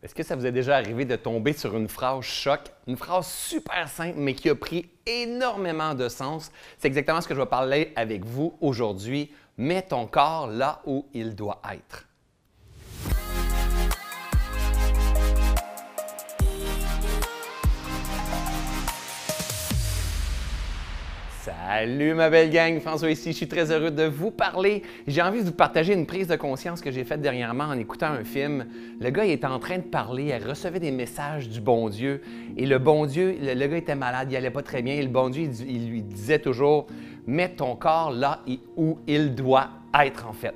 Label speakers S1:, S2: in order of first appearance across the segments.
S1: Est-ce que ça vous est déjà arrivé de tomber sur une phrase choc, une phrase super simple mais qui a pris énormément de sens? C'est exactement ce que je vais parler avec vous aujourd'hui. Mets ton corps là où il doit être. Salut ma belle gang, François ici, je suis très heureux de vous parler. J'ai envie de vous partager une prise de conscience que j'ai faite dernièrement en écoutant un film. Le gars était en train de parler, il recevait des messages du bon Dieu et le bon Dieu, le, gars était malade, il allait pas très bien et le bon Dieu il lui disait toujours mets ton corps là où il doit être en fait.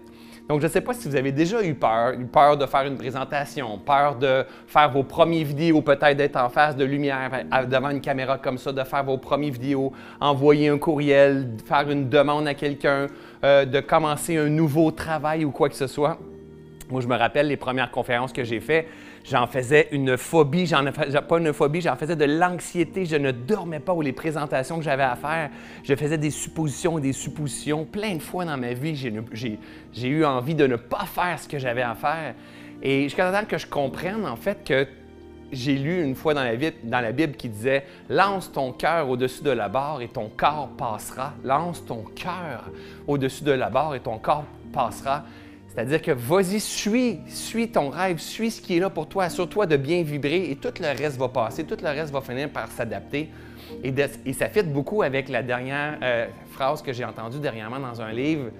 S1: Donc, je ne sais pas si vous avez déjà eu peur, eu peur de faire une présentation, peur de faire vos premières vidéos, peut-être d'être en face de lumière devant une caméra comme ça, de faire vos premières vidéos, envoyer un courriel, faire une demande à quelqu'un, euh, de commencer un nouveau travail ou quoi que ce soit. Moi, je me rappelle les premières conférences que j'ai faites, j'en faisais une phobie, j'en pas une phobie, j'en faisais de l'anxiété, je ne dormais pas ou les présentations que j'avais à faire, je faisais des suppositions et des suppositions. Plein de fois dans ma vie, j'ai eu envie de ne pas faire ce que j'avais à faire. Et jusqu'à temps que je comprenne en fait que j'ai lu une fois dans la Bible qui disait Lance ton cœur au-dessus de la barre et ton corps passera. Lance ton cœur au-dessus de la barre et ton corps passera. C'est-à-dire que vas-y, suis, suis ton rêve, suis ce qui est là pour toi, assure-toi de bien vibrer et tout le reste va passer, tout le reste va finir par s'adapter. Et, ça fit beaucoup avec la dernière euh, phrase que j'ai entendue dernièrement dans un livre.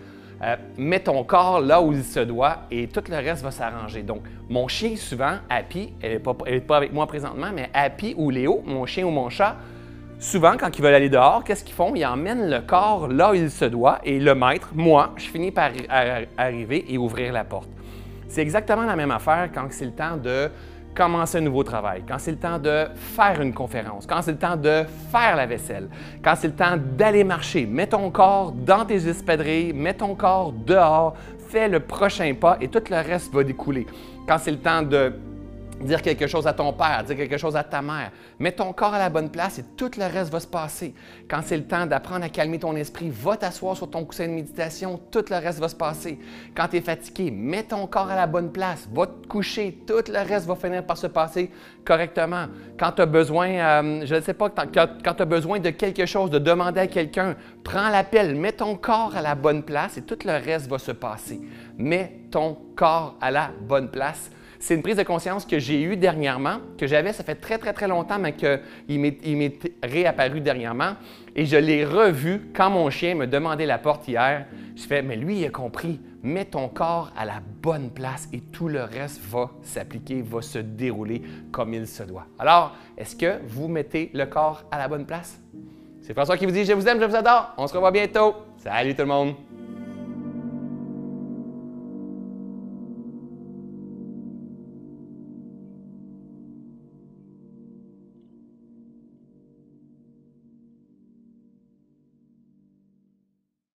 S1: Euh, mets ton corps là où il se doit et tout le reste va s'arranger. Donc, mon chien, souvent, Happy, elle n'est pas, avec moi présentement, mais Happy ou Léo, mon chien ou mon chat, Souvent, quand ils veulent aller dehors, qu'est-ce qu'ils font? Ils emmènent le corps là où il se doit et le maître, moi, je finis par arriver et ouvrir la porte. C'est exactement la même affaire quand c'est le temps de commencer un nouveau travail, quand c'est le temps de faire une conférence, quand c'est le temps de faire la vaisselle, quand c'est le temps d'aller marcher. Mets ton corps dans tes espadrilles, mets ton corps dehors, fais le prochain pas et tout le reste va découler. Quand c'est le temps de dire quelque chose à ton père, dire quelque chose à ta mère. Mets ton corps à la bonne place et tout le reste va se passer. Quand c'est le temps d'apprendre à calmer ton esprit, va t'asseoir sur ton coussin de méditation, tout le reste va se passer. Quand tu es fatigué, mets ton corps à la bonne place, va te coucher, tout le reste va finir par se passer correctement. Quand tu as besoin, euh, je ne sais pas, quand, tu as besoin de quelque chose, de demander à quelqu'un, prends l'appel, mets ton corps à la bonne place et tout le reste va se passer. Mets ton corps à la bonne place c'est une prise de conscience que j'ai eue dernièrement, que j'avais, ça fait très, très, très longtemps, mais qu'il m'est réapparu dernièrement. Et je l'ai revu quand mon chien me demandait la porte hier. Je fais, mais lui, il a compris. Mets ton corps à la bonne place et tout le reste va s'appliquer, va se dérouler comme il se doit. Alors, est-ce que vous mettez le corps à la bonne place? C'est François qui vous dit Je vous aime, je vous adore. On se revoit bientôt. Salut tout le monde!